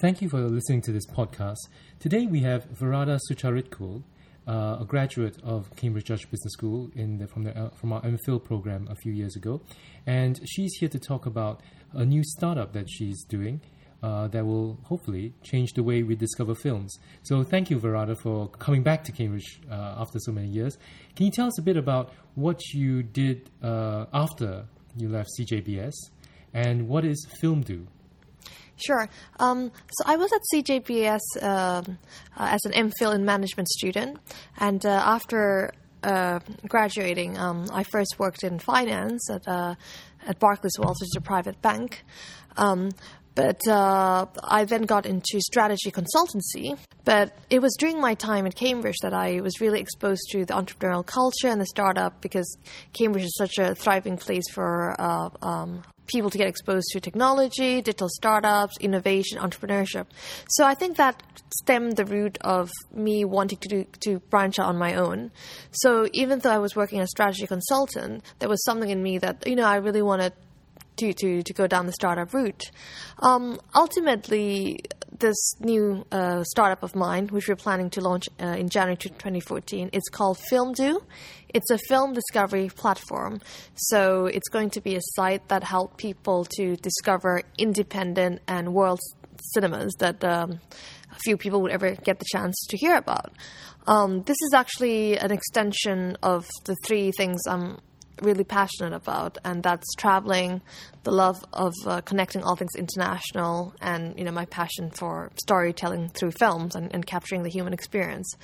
Thank you for listening to this podcast. Today we have Weerada Sucharitkul, uh, a graduate of Cambridge Judge Business School the, from, the, uh, from our MPhil program a few years ago. And she's here to talk about a new startup that she's doing uh, that will hopefully change the way we discover films. So thank you, Weerada, for coming back to Cambridge uh, after so many years. Can you tell us a bit about what you did uh, after you left CJBS and what is FilmDoo? Sure. Um, so I was at CJBS um, uh, as an MPhil in management student, and uh, after uh, graduating, um, I first worked in finance at uh, at Barclays Wealth, which is a private bank. Um, but uh, I then got into strategy consultancy. But it was during my time at Cambridge that I was really exposed to the entrepreneurial culture and the startup because Cambridge is such a thriving place for uh, um, people to get exposed to technology, digital startups, innovation, entrepreneurship. So I think that stemmed the root of me wanting to do, to branch out on my own. So even though I was working as a strategy consultant, there was something in me that you know I really wanted to, to, to go down the startup route. Um, ultimately, this new uh, startup of mine, which we're planning to launch uh, in January 2014, it's called FilmDoo. It's a film discovery platform. So it's going to be a site that helps people to discover independent and world cinemas that um, few people would ever get the chance to hear about. Um, this is actually an extension of the three things I'm really passionate about, and that's traveling, the love of uh, connecting all things international, and you know my passion for storytelling through films and, and, capturing the human experience.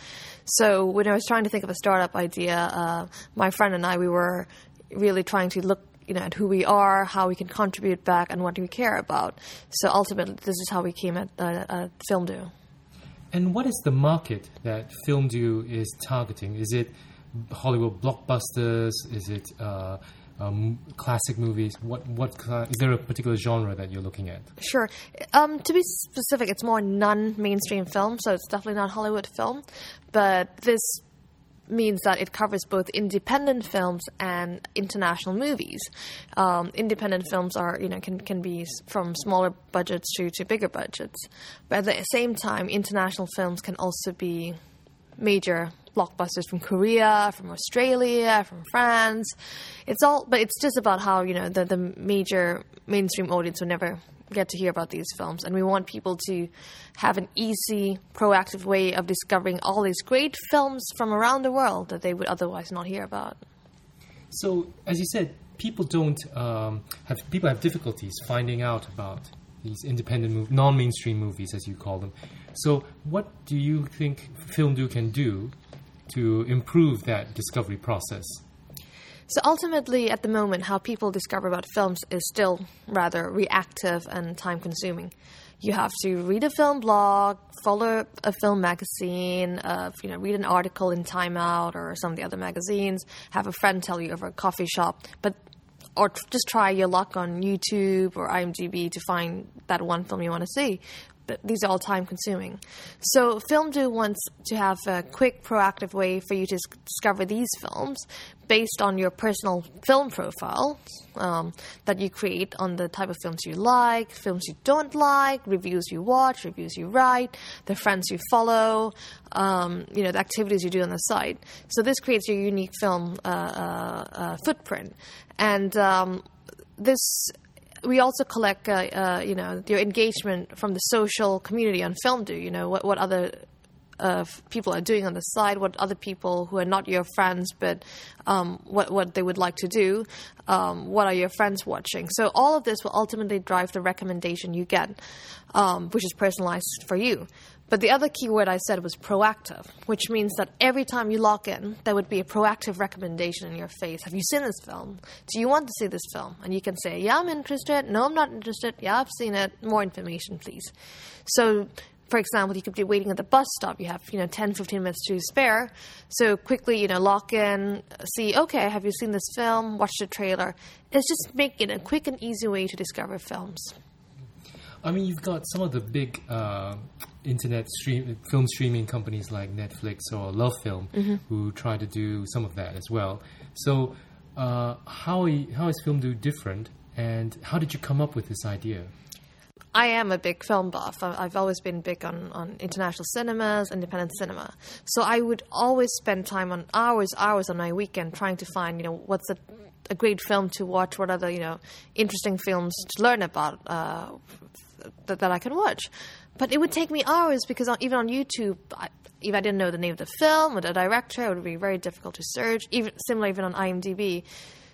So when I was trying to think of a startup idea, uh, my friend and I we were really trying to look you know at who we are, how we can contribute back, and what do we care about. So ultimately, this is how we came at uh, FilmDoo. And what is the market that FilmDoo is targeting? Is it Hollywood blockbusters? Is it uh, um, classic movies? What what is there a particular genre that you're looking at? Sure. Um, to be specific, it's more non-mainstream film, so it's definitely not Hollywood film. But this means that it covers both independent films and international movies. Um, independent films are, you know, can, can be from smaller budgets to, to bigger budgets. But at the same time, international films can also be major blockbusters from Korea, from Australia, from France. It's all, but it's just about how you know the the major mainstream audience will never get to hear about these films, and we want people to have an easy, proactive way of discovering all these great films from around the world that they would otherwise not hear about. So, as you said, people don't um, have people have difficulties finding out about these independent, non-mainstream movies, as you call them. So, what do you think FilmDoo can do to improve that discovery process? So ultimately, at the moment, how people discover about films is still rather reactive and time consuming. You have to read a film blog, follow a film magazine, uh, you know, read an article in Time Out or some of the other magazines, have a friend tell you over a coffee shop, but or just try your luck on YouTube or IMDb to find that one film you want to see these are all time consuming. So FilmDoo wants to have a quick, proactive way for you to discover these films based on your personal film profile um, that you create on the type of films you like, films you don't like, reviews you watch, reviews you write, the friends you follow, um, you know, the activities you do on the site. So this creates your unique film uh, uh, uh, footprint. And um, this we also collect, uh, uh, you know, your engagement from the social community on FilmDoo. You know, what what other uh, people are doing on the side, what other people who are not your friends, but um, what what they would like to do. Um, what are your friends watching? So all of this will ultimately drive the recommendation you get, um, which is personalized for you. But the other key word I said was proactive, which means that every time you log in, there would be a proactive recommendation in your face. Have you seen this film? Do you want to see this film? And you can say, Yeah, I'm interested. No, I'm not interested. Yeah, I've seen it. More information, please. So, for example, you could be waiting at the bus stop. You have, you know, 10, 15 minutes to spare. So quickly, you know, log in, see, okay, have you seen this film? Watch the trailer. It's just making a quick and easy way to discover films. I mean, you've got some of the big uh, internet stream film streaming companies like Netflix or LoveFilm mm-hmm. who try to do some of that as well. So, uh, how how is FilmDoo different, and how did you come up with this idea? I am a big film buff. I've always been big on, on international cinemas, independent cinema. So I would always spend time on hours, hours on my weekend trying to find, you know, what's a, a great film to watch, what are the, you know, interesting films to learn about uh, that, that I can watch. But it would take me hours because on, even on YouTube, I, if I didn't know the name of the film or the director, it would be very difficult to search. Even similar, even on IMDb.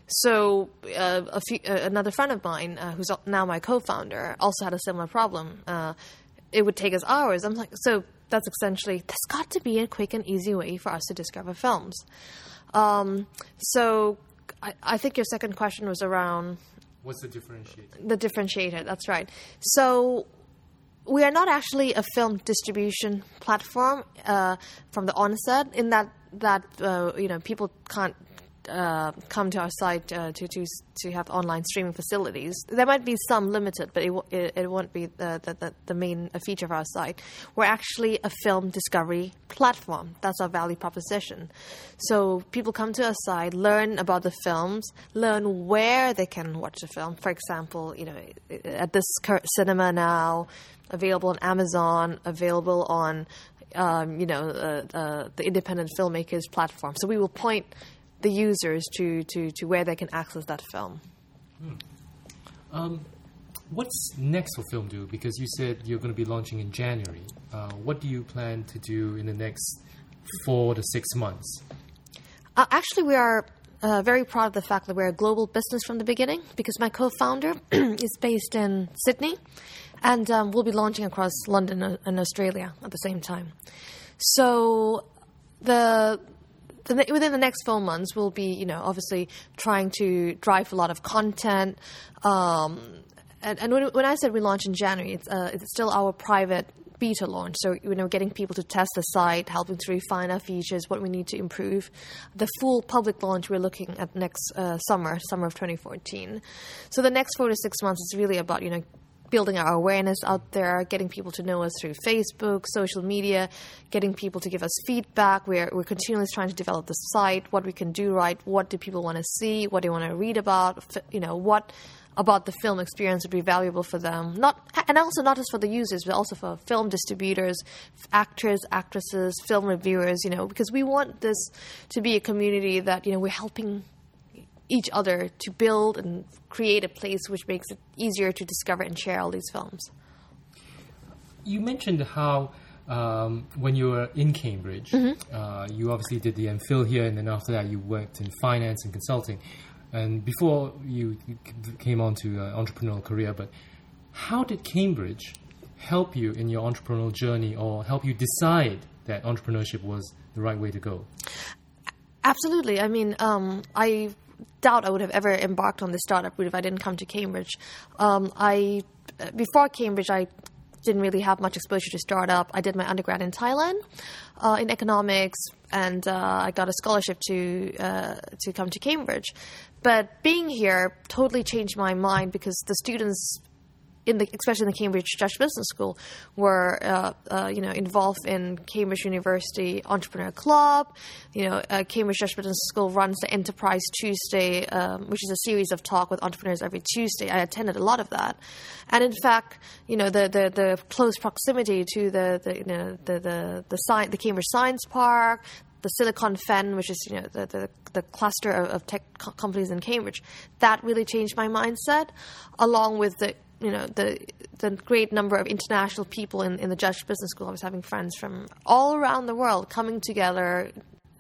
So uh, few, uh, another friend of mine, uh, who's now my co-founder, also had a similar problem. Uh, it would take us hours. I'm like, so that's essentially there's got to be a quick and easy way for us to discover films. Um, so I, I think your second question was around What's the differentiator? the differentiator. That's right. So we are not actually a film distribution platform uh, from the onset. In that that uh, you know people can't. Uh, come to our site uh, to, to to have online streaming facilities. There might be some limited, but it it, it won't be the, the, the, main feature of our site. We're actually a film discovery platform. That's our value proposition. So people come to our site, learn about the films, learn where they can watch the film. For example, you know, at this cinema now, available on Amazon, available on, um, you know, uh, uh, the independent filmmakers platform. So we will point the users to, to, to where they can access that film. Um, what's next for FilmDoo? Because you said you're going to be launching in January. Uh, what do you plan to do in the next four to six months? Uh, actually, we are uh, very proud of the fact that we're a global business from the beginning because my co founder is based in Sydney and um, we'll be launching across London and Australia at the same time. So, the the, within the next four months, we'll be, you know, obviously trying to drive a lot of content. Um, and and when, when I said we launch in January, it's, uh, it's still our private beta launch. So, you know, getting people to test the site, helping to refine our features, what we need to improve. The full public launch we're looking at next uh, summer, summer of 2014. So the next four to six months is really about, you know, building our awareness out there, getting people to know us through Facebook, social media, getting people to give us feedback. We're, we're continually trying to develop the site, what we can do right, what do people want to see, what do they want to read about, you know, what about the film experience would be valuable for them. Not and also not just for the users, but also for film distributors, actors, actresses, film reviewers, you know, because we want this to be a community that, you know, we're helping each other to build and create a place which makes it easier to discover and share all these films. You mentioned how um, when you were in Cambridge, Mm-hmm. uh, you obviously did the MPhil here, and then after that, you worked in finance and consulting. And before you came on to uh, entrepreneurial career, but how did Cambridge help you in your entrepreneurial journey, or help you decide that entrepreneurship was the right way to go? Absolutely. I mean, um, I doubt I would have ever embarked on this startup route if I didn't come to Cambridge. Um, I before Cambridge, I didn't really have much exposure to startup. I did my undergrad in Thailand uh, in economics, and uh, I got a scholarship to uh, to come to Cambridge. But being here totally changed my mind because the students in the, especially in the Cambridge Judge Business School, were uh, uh, you know involved in Cambridge University Entrepreneur Club. You know, uh, Cambridge Judge Business School runs the Enterprise Tuesday, um, which is a series of talk with entrepreneurs every Tuesday. I attended a lot of that, and in fact, you know, the the, the close proximity to the, the you know the the the, sci- the Cambridge Science Park, the Silicon Fen, which is you know the the, the cluster of, of tech co- companies in Cambridge, that really changed my mindset, along with the you know the the great number of international people in, in the Judge Business School. I was having friends from all around the world coming together.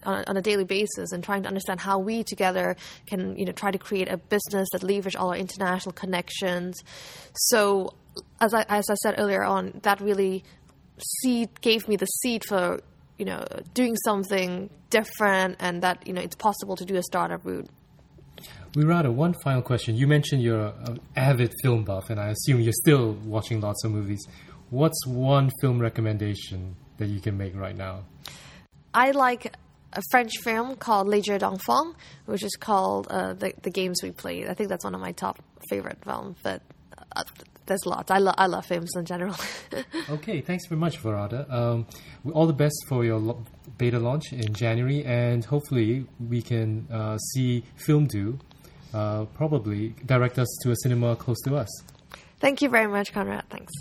On, on a daily basis, and trying to understand how we together can, you know, try to create a business that leverage all our international connections. So, as I as I said earlier on, that really seed gave me the seed for you know doing something different and that you know it's possible to do a startup route Weerada, one final question. You mentioned you're an avid film buff, and I assume you're still watching lots of movies. What's one film recommendation that you can make right now? i like a french film called les jeux d'enfants which is called uh, the, the games we played i think that's one of my top favorite films but uh, there's lots i, lo- I love films in general Okay, thanks very much, Weerada. Um, all the best for your lo- beta launch in January, and hopefully we can uh, see FilmDoo uh, probably direct us to a cinema close to us. Thank you very much, Conrad. Thanks.